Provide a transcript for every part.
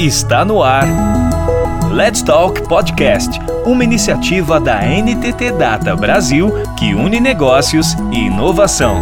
Está no ar. Let's Talk Podcast, uma iniciativa da NTT Data Brasil que une negócios e inovação.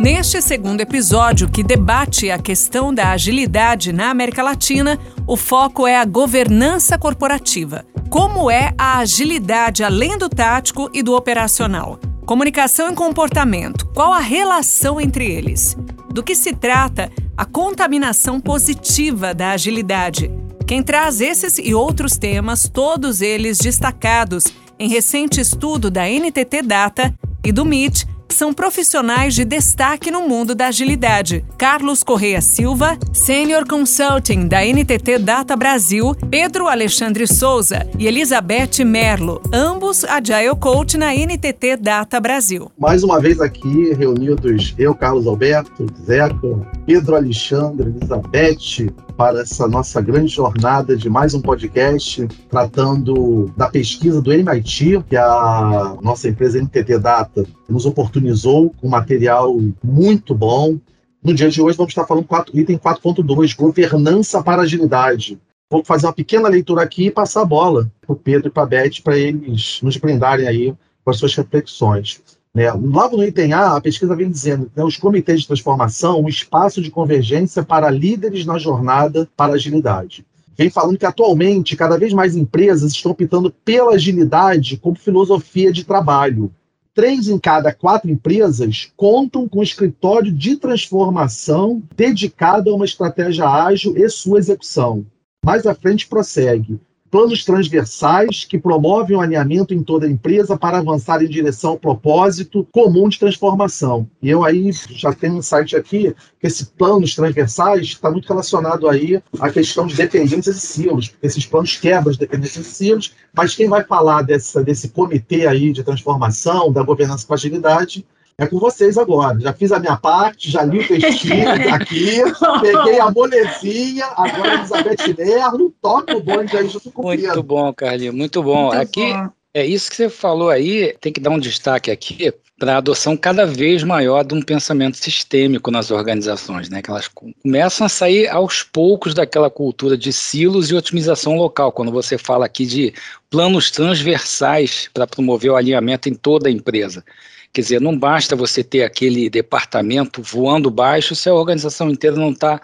Neste segundo episódio, que debate a questão da agilidade na América Latina, o foco é a governança corporativa. Como é a agilidade além do tático e do operacional? Comunicação e comportamento. Qual a relação entre eles? Do que se trata a contaminação positiva da agilidade? Quem traz esses e outros temas, todos eles destacados em recente estudo da NTT Data e do MIT, são profissionais de destaque no mundo da agilidade. Carlos Correia Silva, Senior Consulting da NTT Data Brasil, Pedro Alexandre Souza e Elizabeth Merlo, ambos Agile Coach na NTT Data Brasil. Mais uma vez aqui reunidos eu, Carlos Alberto, Zeca, Pedro Alexandre, Elizabeth, para essa nossa grande jornada de mais um podcast tratando da pesquisa do MIT, que a nossa empresa NTT Data nos oportunizou com material muito bom. No dia de hoje vamos estar falando do item 4.2, governança para agilidade. Vou fazer uma pequena leitura aqui e passar a bola para o Pedro e para a Beth para eles nos brindarem aí com as suas reflexões. Né? Logo no item A, a pesquisa vem dizendo que né, os comitês de transformação, um espaço de convergência para líderes na jornada para agilidade. Vem falando que atualmente cada vez mais empresas estão optando pela agilidade como filosofia de trabalho. Três em cada quatro empresas contam com um escritório de transformação dedicado a uma estratégia ágil e sua execução. Mais à frente prossegue planos transversais que promovem o alinhamento em toda a empresa para avançar em direção ao propósito comum de transformação. E eu aí já tenho um site aqui que esse planos transversais está muito relacionado aí à questão de dependências e silos, porque esses planos quebram as dependências e silos, mas quem vai falar dessa, desse comitê aí de transformação, da governança com agilidade, é com vocês agora. Já fiz a minha parte, já li o textinho aqui, peguei a molezinha, agora Elizabeth Lerlo, toca o bonde aí junto com Muito bom, Carlinhos, muito bom. Muito aqui, bom. é isso que você falou aí, tem que dar um destaque aqui para a adoção cada vez maior de um pensamento sistêmico nas organizações, né? Que elas começam a sair aos poucos daquela cultura de silos e otimização local. Quando você fala aqui de planos transversais para promover o alinhamento em toda a empresa. Quer dizer, não basta você ter aquele departamento voando baixo se a organização inteira não está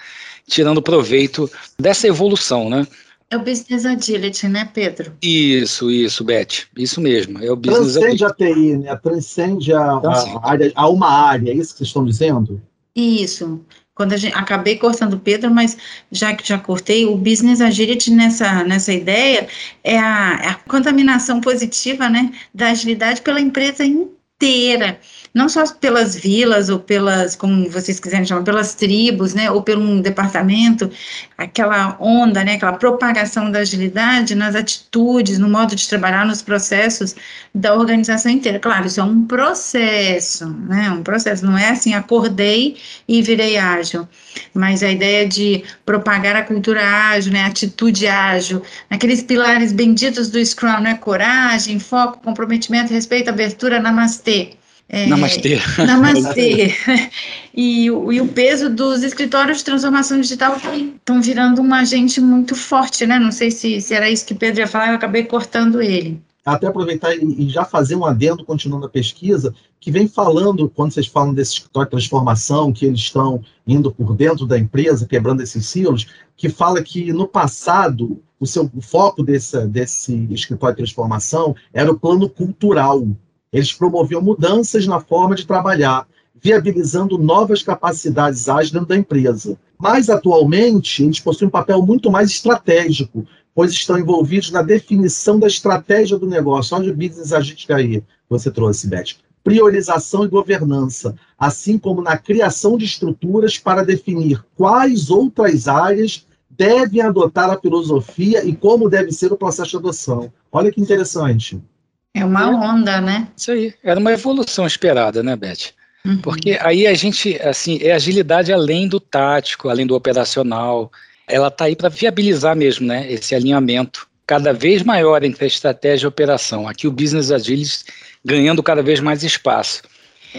tirando proveito dessa evolução, né? É o business agility, né, Pedro? Isso, isso, Beth. Isso mesmo. É o business Transcende agility. a TI, né? Transcende a, a, área, a uma área, é isso que vocês estão dizendo? Isso. Quando a gente, acabei cortando o Pedro, mas já que já cortei, o business agility nessa, nessa ideia é a, é a contaminação positiva né, da agilidade pela empresa inteira inteira, não só pelas vilas ou pelas, como vocês quiserem chamar, pelas tribos, né, ou pelo um departamento, aquela onda, né, aquela propagação da agilidade nas atitudes, no modo de trabalhar, nos processos da organização inteira. Claro, isso é um processo, né, um processo, não é assim, acordei e virei ágil, mas a ideia de propagar a cultura ágil, né, atitude ágil, aqueles pilares benditos do Scrum, né, coragem, foco, comprometimento, respeito, abertura, namastê, namastê. É, namastê. Namastê. e, e, o peso dos escritórios de transformação digital estão virando um agente muito forte, né? Não sei se, se era isso que Pedro ia falar, eu acabei cortando ele. Até aproveitar e, já fazer um adendo, continuando a pesquisa, que vem falando, quando vocês falam desse escritório de transformação, que eles estão indo por dentro da empresa, quebrando esses silos, que fala que no passado o seu o foco desse, desse escritório de transformação era o plano cultural, eles promoviam mudanças na forma de trabalhar, viabilizando novas capacidades ágeis dentro da empresa. Mas, atualmente, eles possuem um papel muito mais estratégico, pois estão envolvidos na definição da estratégia do negócio. Onde o business a gente aí você trouxe, Beth? Priorização e governança, assim como na criação de estruturas para definir quais outras áreas devem adotar a filosofia e como deve ser o processo de adoção. Olha que interessante. É uma onda, né? Isso aí. Era uma evolução esperada, né, Beth? Uhum. Porque aí a gente, assim, é agilidade além do tático, além do operacional. Ela está aí para viabilizar mesmo, né, esse alinhamento cada vez maior entre a estratégia e a operação. Aqui o Business Agility ganhando cada vez mais espaço.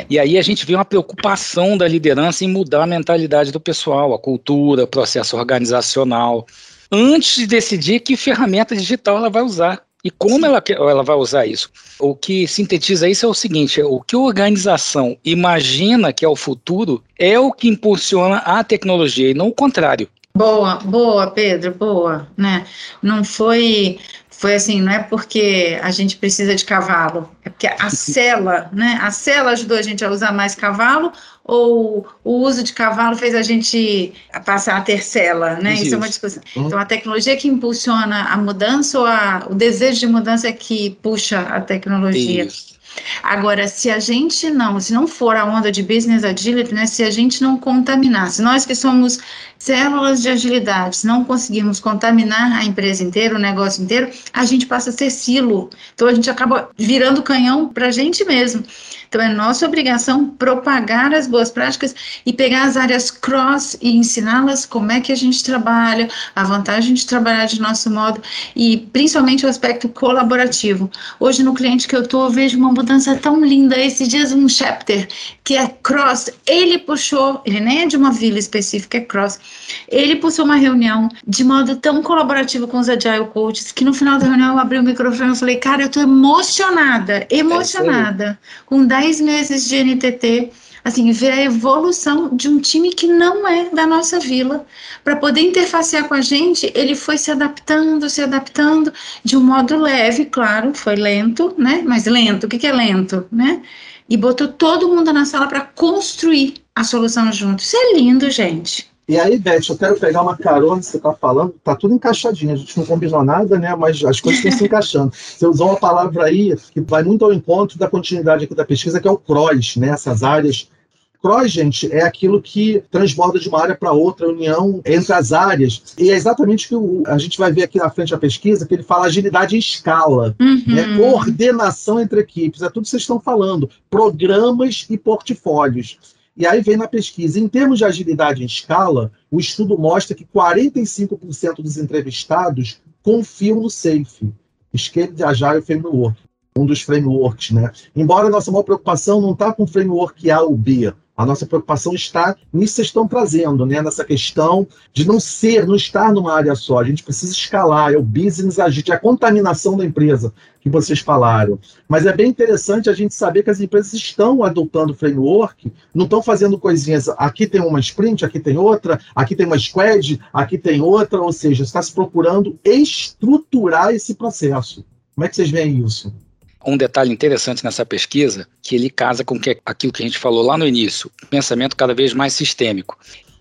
E aí a gente vê uma preocupação da liderança em mudar a mentalidade do pessoal, a cultura, o processo organizacional, antes de decidir que ferramenta digital ela vai usar. E como ela, ela vai usar isso? O que sintetiza isso é o seguinte: o que a organização imagina que é o futuro é o que impulsiona a tecnologia e não o contrário. Boa, boa, Pedro, boa, né? Não foi foi assim, não é porque a gente precisa de cavalo, é porque a cela, né? A cela ajudou a gente a usar mais cavalo ou o uso de cavalo fez a gente passar a ter cela, né? Isso, Isso é uma discussão. Uhum. Então a tecnologia que impulsiona a mudança ou a, o desejo de mudança é que puxa a tecnologia. Isso. Agora, se a gente não, se não for a onda de business agility, né, se a gente não contaminar, se nós que somos células de agilidade, se não conseguirmos contaminar a empresa inteira, o negócio inteiro, a gente passa a ser silo. Então a gente acaba virando canhão para a gente mesmo. Então é nossa obrigação propagar as boas práticas e pegar as áreas cross e ensiná-las como é que a gente trabalha, a vantagem de trabalhar de nosso modo e principalmente o aspecto colaborativo. Hoje no cliente que eu estou, eu vejo uma mudança tão linda. Esses dias um chapter que é cross, ele puxou, ele nem é de uma vila específica, é cross. Ele puxou uma reunião de modo tão colaborativo com os agile coaches que no final da reunião eu abri o microfone e falei, cara, eu estou emocionada, emocionada é com 10 10 meses de NTT, assim, ver a evolução de um time que não é da nossa vila. Para poder interfacear com a gente, ele foi se adaptando, se adaptando de um modo leve, claro, foi lento, né? Mas lento, o que, que é lento, né? E botou todo mundo na sala para construir a solução junto. Isso é lindo, gente. E aí, Beth, eu quero pegar uma carona que você está falando, tá tudo encaixadinho, a gente não combinou nada, né? Mas as coisas estão se encaixando. Você usou uma palavra aí que vai muito ao encontro da continuidade aqui da pesquisa, que é o CROSS, né? Essas áreas. CROSS, gente, é aquilo que transborda de uma área para outra, união entre as áreas. E é exatamente o que a gente vai ver aqui na frente da pesquisa, que ele fala agilidade em escala, uhum. né? coordenação entre equipes, é tudo que vocês estão falando, programas e portfólios. E aí vem na pesquisa. Em termos de agilidade em escala, o estudo mostra que 45% dos entrevistados confiam no SAFe, Scale de Agile Framework, um dos frameworks. Né? Embora a nossa maior preocupação não está com o framework A ou B, a nossa preocupação está nisso que vocês estão trazendo, né? nessa questão de não ser, não estar numa área só. A gente precisa escalar, é o business agite, é a contaminação da empresa que vocês falaram. Mas é bem interessante a gente saber que as empresas estão adotando framework, não estão fazendo coisinhas, aqui tem uma sprint, aqui tem outra, aqui tem uma squad, aqui tem outra, ou seja, está se procurando estruturar esse processo. Como é que vocês veem isso? Um detalhe interessante nessa pesquisa, que ele casa com que, aquilo que a gente falou lá no início, pensamento cada vez mais sistêmico.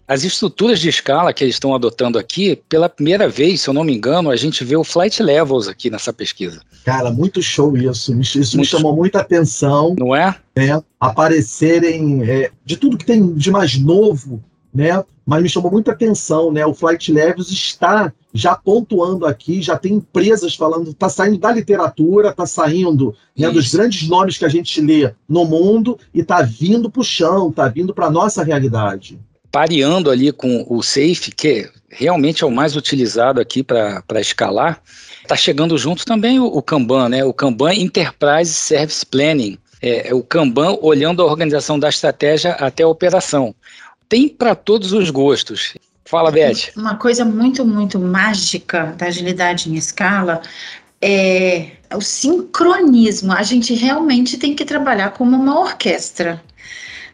As estruturas de escala que eles estão adotando aqui, pela primeira vez, se eu não me engano, a gente vê o flight levels aqui nessa pesquisa. Cara, muito show isso. Isso muito me chamou muita atenção. Não é? é aparecerem é, de tudo que tem de mais novo né? Mas me chamou muita atenção, né? O Flight Levels está já pontuando aqui, já tem empresas falando, está saindo da literatura, está saindo né, dos grandes nomes que a gente lê no mundo e está vindo para o chão, está vindo para a nossa realidade. Pareando ali com o Safe, que realmente é o mais utilizado aqui para escalar, está chegando junto também o, o, Kanban, né? O Kanban Enterprise Service Planning. É, é o Kanban olhando a organização da estratégia até a operação tem para todos os gostos. Fala, Beth. Uma coisa muito, muito mágica da agilidade em escala é o sincronismo. A gente realmente tem que trabalhar como uma orquestra.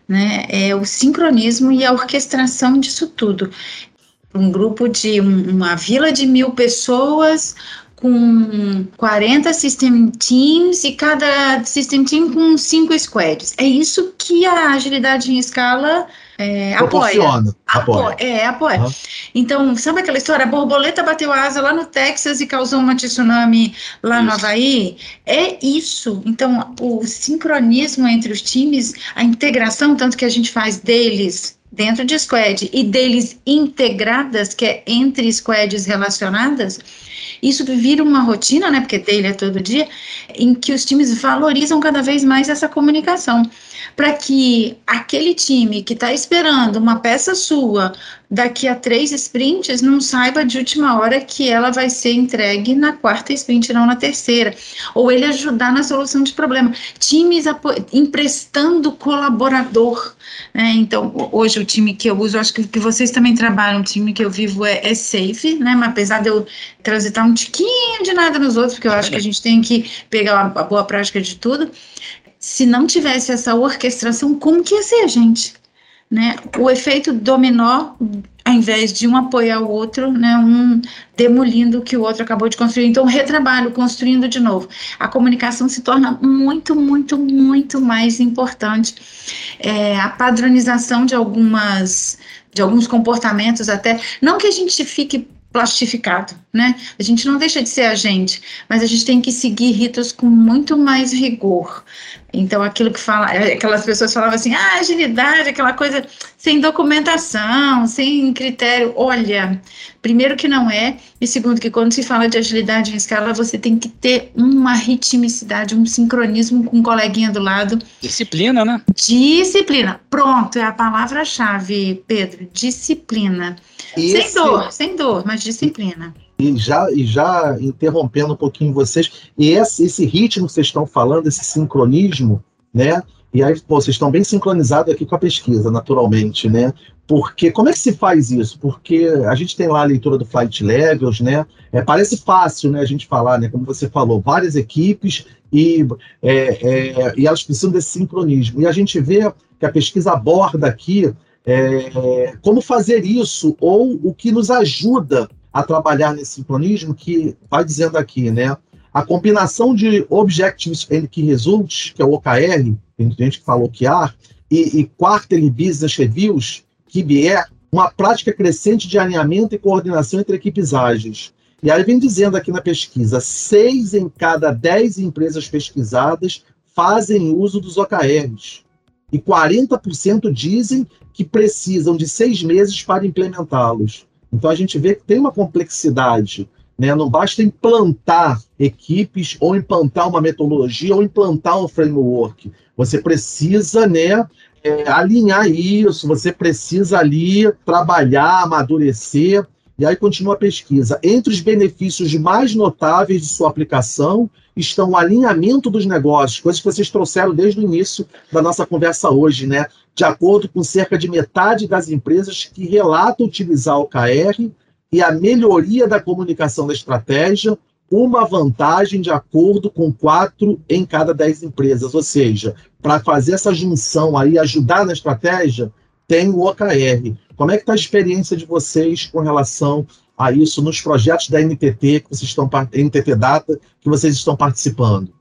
Né? É o sincronismo e a orquestração disso tudo. Um grupo de um, uma vila de mil pessoas com 40 system teams e cada system team com cinco squads. É isso que a agilidade em escala é, apoia. apoia. É, apoia. Uhum. Então, sabe aquela história? A borboleta bateu asa lá no Texas e causou uma tsunami lá isso. no Havaí? É isso. Então, o sincronismo entre os times, a integração, tanto que a gente faz deles dentro de squad e deles integradas, que é entre squads relacionadas, isso vira uma rotina, né? Porque dele é todo dia, em que os times valorizam cada vez mais essa comunicação para que aquele time que está esperando uma peça sua daqui a três sprints não saiba de última hora que ela vai ser entregue na quarta sprint, não na terceira. Ou ele ajudar na solução de problema. Times emprestando colaborador. Né? Então, hoje o time que eu uso, acho que, que vocês também trabalham, o time que eu vivo é, é Safe, né? Mas apesar de eu transitar um tiquinho de nada nos outros, porque eu acho que a gente tem que pegar a, boa prática de tudo. Se não tivesse essa orquestração, como que ia ser, gente? Né? O efeito dominó, ao invés de um apoiar o outro, né, um demolindo o que o outro acabou de construir. Então, retrabalho, construindo de novo. A comunicação se torna muito, muito, muito mais importante. É, a padronização de algumas de alguns comportamentos até, não que a gente fique plastificado, né? A gente não deixa de ser a gente, mas a gente tem que seguir ritos com muito mais rigor. Então, aquilo que fala, é, aquelas pessoas falavam assim, ah, agilidade, aquela coisa sem documentação, sem critério. Olha, primeiro que não é, e segundo que quando se fala de agilidade em escala, você tem que ter uma ritmicidade, um sincronismo com o um coleguinha do lado. Disciplina, né? Disciplina. Pronto, é a palavra-chave, Pedro. Disciplina. Esse... Sem dor, sem dor, mas disciplina e já, e já interrompendo um pouquinho vocês, e esse, esse ritmo que vocês estão falando, esse sincronismo, né? E aí, pô, vocês estão bem sincronizados aqui com a pesquisa, naturalmente, né? Porque como é que se faz isso? Porque a gente tem lá a leitura do Flight Levels, né? É, parece fácil, né? A gente falar, né? Como você falou, várias equipes e, é, é, e elas precisam desse sincronismo. E a gente vê que a pesquisa aborda aqui é, como fazer isso ou o que nos ajuda a trabalhar nesse sincronismo que vai dizendo aqui, né? A combinação de Objectives and Key Results, que é o OKR, tem gente que fala OKR, e, e Quarterly Business Reviews, que é uma prática crescente de alinhamento e coordenação entre equipes ágeis. E aí vem dizendo aqui na pesquisa, seis em cada dez empresas pesquisadas fazem uso dos OKRs. E 40% dizem que precisam de seis meses para implementá-los. Então a gente vê que tem uma complexidade. Né? Não basta implantar equipes, ou implantar uma metodologia, ou implantar um framework. Você precisa né, é, alinhar isso, você precisa ali trabalhar, amadurecer. E aí continua a pesquisa. Entre os benefícios mais notáveis de sua aplicação estão o alinhamento dos negócios, coisas que vocês trouxeram desde o início da nossa conversa hoje, né? De acordo com cerca de metade das empresas que relatam utilizar o KR e a melhoria da comunicação da estratégia, uma vantagem de acordo com quatro em cada dez empresas. Ou seja, para fazer essa junção aí, ajudar na estratégia, tem o OKR. Como é que está a experiência de vocês com relação a isso nos projetos da NTT que vocês estão NTT Data que vocês estão participando?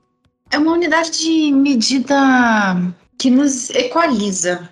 É uma unidade de medida que nos equaliza.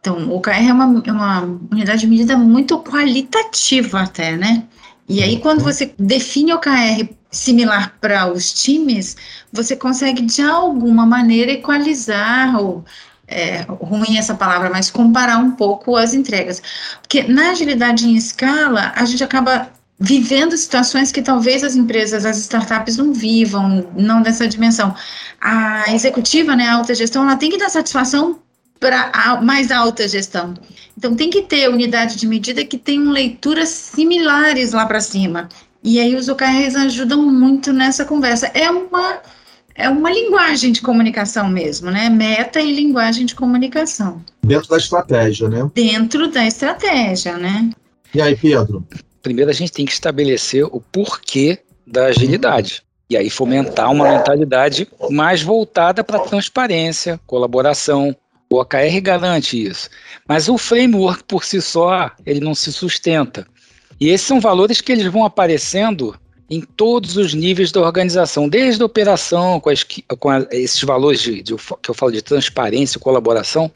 Então, o OKR é uma, é uma unidade de medida muito qualitativa até, né? E aí, quando uhum. você define o OKR similar para os times, você consegue de alguma maneira equalizar ou é, ruim essa palavra, mas comparar um pouco as entregas. Porque na agilidade em escala, a gente acaba vivendo situações que talvez as empresas, as startups não vivam, não dessa dimensão. A executiva, né, a alta gestão, ela tem que dar satisfação para a mais alta gestão. Então tem que ter unidade de medida que tenham leituras similares lá para cima. E aí os OKRs ajudam muito nessa conversa. É uma é uma linguagem de comunicação mesmo, né? Meta e linguagem de comunicação. Dentro da estratégia, né? Dentro da estratégia, né? E aí, Pedro? Primeiro a gente tem que estabelecer o porquê da agilidade. E aí fomentar uma mentalidade mais voltada para transparência, colaboração. O OKR garante isso. Mas o framework por si só, ele não se sustenta. E esses são valores que eles vão aparecendo em todos os níveis da organização, desde a operação, com, as, com a, esses valores de, de, que eu falo de transparência e colaboração,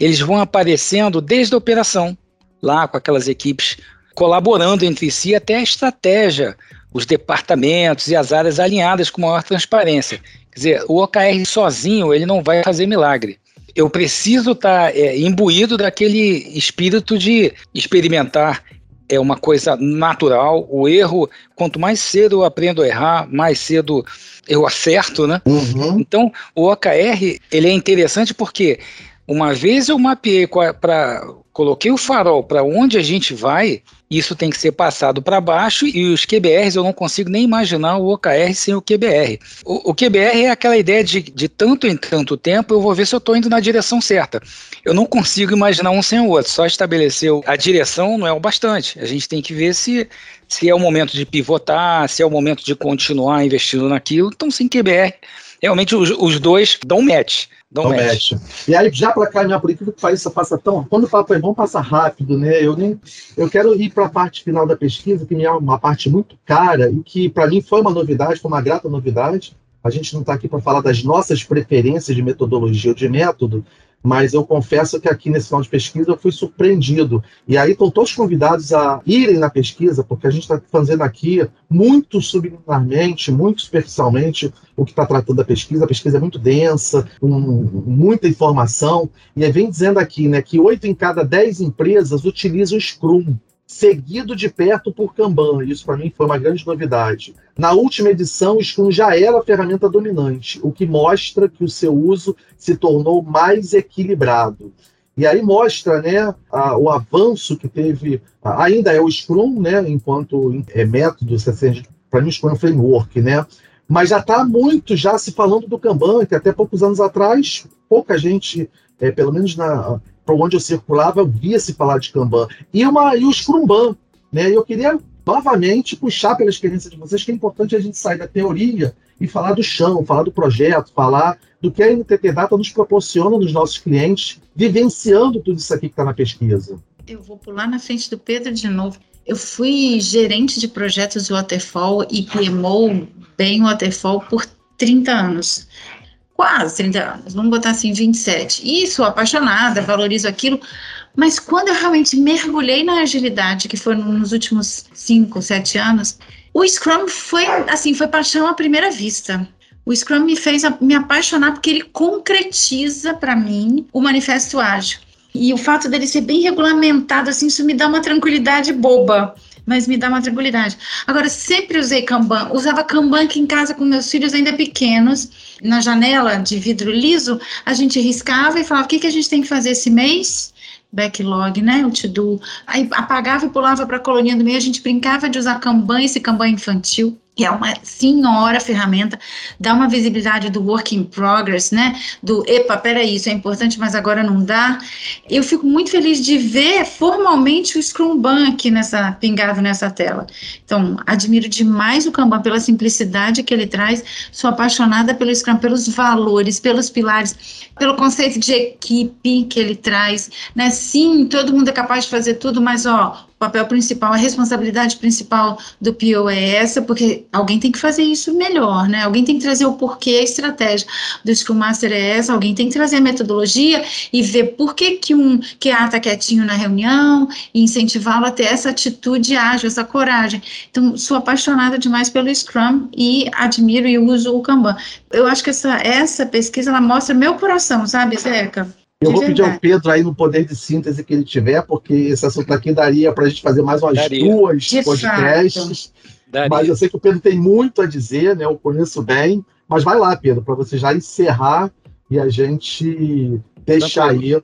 eles vão aparecendo desde a operação, lá com aquelas equipes colaborando entre si, até a estratégia, os departamentos e as áreas alinhadas com maior transparência. Quer dizer, o OKR sozinho ele não vai fazer milagre. Eu preciso estar tá, é, imbuído daquele espírito de experimentar, é uma coisa natural. O erro, quanto mais cedo eu aprendo a errar, mais cedo eu acerto, né? Uhum. Então, o OKR, ele é interessante porque Uma vez eu mapeei para coloquei o farol para onde a gente vai, isso tem que ser passado para baixo e os QBRs eu não consigo nem imaginar o OKR sem o QBR. O, o QBR é aquela ideia de, de tanto em tanto tempo eu vou ver se eu estou indo na direção certa. Eu não consigo imaginar um sem o outro, só estabelecer a direção não é o bastante. A gente tem que ver se, se é o momento de pivotar, se é o momento de continuar investindo naquilo. Então, sem QBR, realmente os, os dois dão match. Dom Dom Match. E aí, já para caminhar por incrível que pareça, passa tão. Quando o papo é bom, passa rápido, né? Eu, nem, eu quero ir para a parte final da pesquisa, que me é uma parte muito cara e que, para mim, foi uma novidade, foi uma grata novidade. A gente não está aqui para falar das nossas preferências de metodologia ou de método, mas eu confesso que aqui nesse final de pesquisa eu fui surpreendido. E aí estão todos convidados a irem na pesquisa, porque a gente está fazendo aqui muito subliminarmente, muito superficialmente o que está tratando da pesquisa. A pesquisa é muito densa, com muita informação, e vem dizendo aqui né, que oito em cada dez empresas utilizam o Scrum seguido de perto por Kanban. Isso para mim foi uma grande novidade. Na última edição, o Scrum já era a ferramenta dominante, o que mostra que o seu uso se tornou mais equilibrado. E aí mostra né, a, o avanço que teve, a, ainda é o Scrum, né, enquanto é método, para mim o Scrum é um framework, né, mas já está muito já se falando do Kanban, que até poucos anos atrás, pouca gente, é, pelo menos na, para onde eu circulava, eu via se falar de Kanban. E, uma, e o Scrumban. Né? Eu queria novamente puxar pela experiência de vocês que é importante a gente sair da teoria e falar do chão, falar do projeto, falar do que a NTT Data nos proporciona nos nossos clientes, vivenciando tudo isso aqui que está na pesquisa. Eu vou pular na frente do Pedro de novo. Eu fui gerente de projetos Waterfall e PMO bem Waterfall por 30 anos quase 30 anos, vamos botar assim, 27. E sou apaixonada, valorizo aquilo, mas quando eu realmente mergulhei na agilidade, que foi nos últimos 5, 7 anos, o Scrum foi, assim, foi paixão à primeira vista. O Scrum me fez me apaixonar porque ele concretiza para mim o manifesto ágil. E o fato dele ser bem regulamentado, assim, isso me dá uma tranquilidade boba mas me dá uma tranquilidade. Agora, sempre usei Kanban, usava Kanban aqui em casa com meus filhos ainda pequenos, na janela de vidro liso, a gente riscava e falava, o que, que a gente tem que fazer esse mês? backlog, né, o to-do, aí apagava e pulava para a coluninha do meio, a gente brincava de usar Kanban, esse Kanban infantil, que é uma senhora ferramenta, dá uma visibilidade do work in progress, né? Do epa, peraí, isso é importante, mas agora não dá. Eu fico muito feliz de ver formalmente o Scrum Bank nessa, pingado nessa tela. Então, admiro demais o Kanban pela simplicidade que ele traz, sou apaixonada pelo Scrum, pelos valores, pelos pilares, pelo conceito de equipe que ele traz, né? Sim, todo mundo é capaz de fazer tudo, mas ó, papel principal, a responsabilidade principal do PO é essa, porque alguém tem que fazer isso melhor, né? Alguém tem que trazer o porquê, a estratégia do Scrum Master é essa, alguém tem que trazer a metodologia e ver por que, que um QA está quietinho na reunião e incentivá-lo a ter essa atitude ágil, essa coragem. Então, sou apaixonada demais pelo Scrum e admiro e uso o Kanban. Eu acho que essa, essa pesquisa, ela mostra meu coração, sabe, Zeca? Eu vou pedir ao Pedro aí no poder de síntese que ele tiver, porque esse assunto aqui daria para a gente fazer mais umas daria. duas de Mas eu sei que o Pedro tem muito a dizer, né? Eu conheço bem. Mas vai lá, Pedro, para você já encerrar e a gente deixar Tranquilo. aí.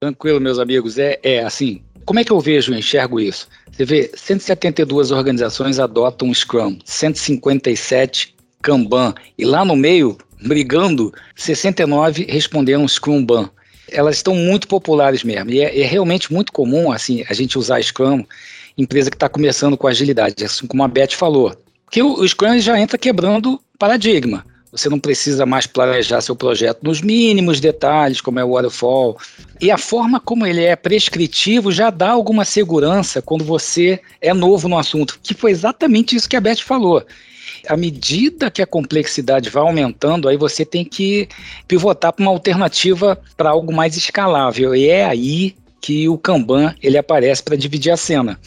Tranquilo, meus amigos. É, é assim, como é que eu vejo e enxergo isso? Você vê, 172 organizações adotam Scrum, 157 Kanban, e lá no meio, brigando, 69 responderam Scrumban elas estão muito populares mesmo. E é, é, realmente muito comum assim a gente usar Scrum, empresa que está começando com agilidade, assim como a Beth falou. Porque o, o Scrum já entra quebrando paradigma. Você não precisa mais planejar seu projeto nos mínimos detalhes, como é o waterfall. E a forma como ele é prescritivo já dá alguma segurança quando você é novo no assunto, que foi exatamente isso que a Beth falou à medida que a complexidade vai aumentando, aí você tem que pivotar para uma alternativa para algo mais escalável. E é aí que o Kanban ele aparece para dividir a cena.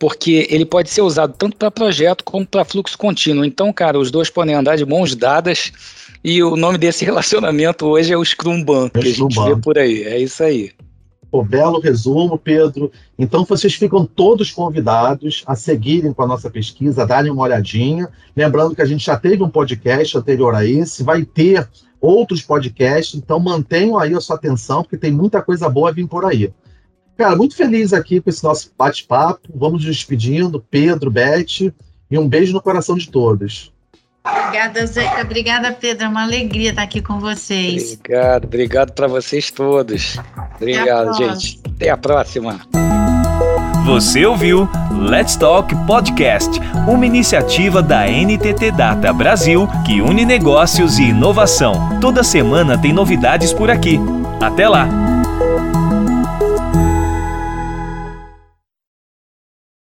Porque ele pode ser usado tanto para projeto como para fluxo contínuo. Então, cara, os dois podem andar de mãos dadas e o nome desse relacionamento hoje é o Scrumban, é que a gente vê por aí. É isso aí. Pô, belo resumo, Pedro. Então, vocês ficam todos convidados a seguirem com a nossa pesquisa, a darem uma olhadinha. Lembrando que a gente já teve um podcast anterior a esse, vai ter outros podcasts, então mantenham aí a sua atenção, porque tem muita coisa boa vir por aí. Cara, muito feliz aqui com esse nosso bate-papo. Vamos nos despedindo, Pedro, Beth, e um beijo no coração de todos. Obrigada, Zeca. Obrigada, Pedro. É uma alegria estar aqui com vocês. Obrigado, obrigado para vocês todos. Obrigado, gente. Até a próxima. Você ouviu Let's Talk Podcast, uma iniciativa da NTT Data Brasil que une negócios e inovação. Toda semana tem novidades por aqui. Até lá!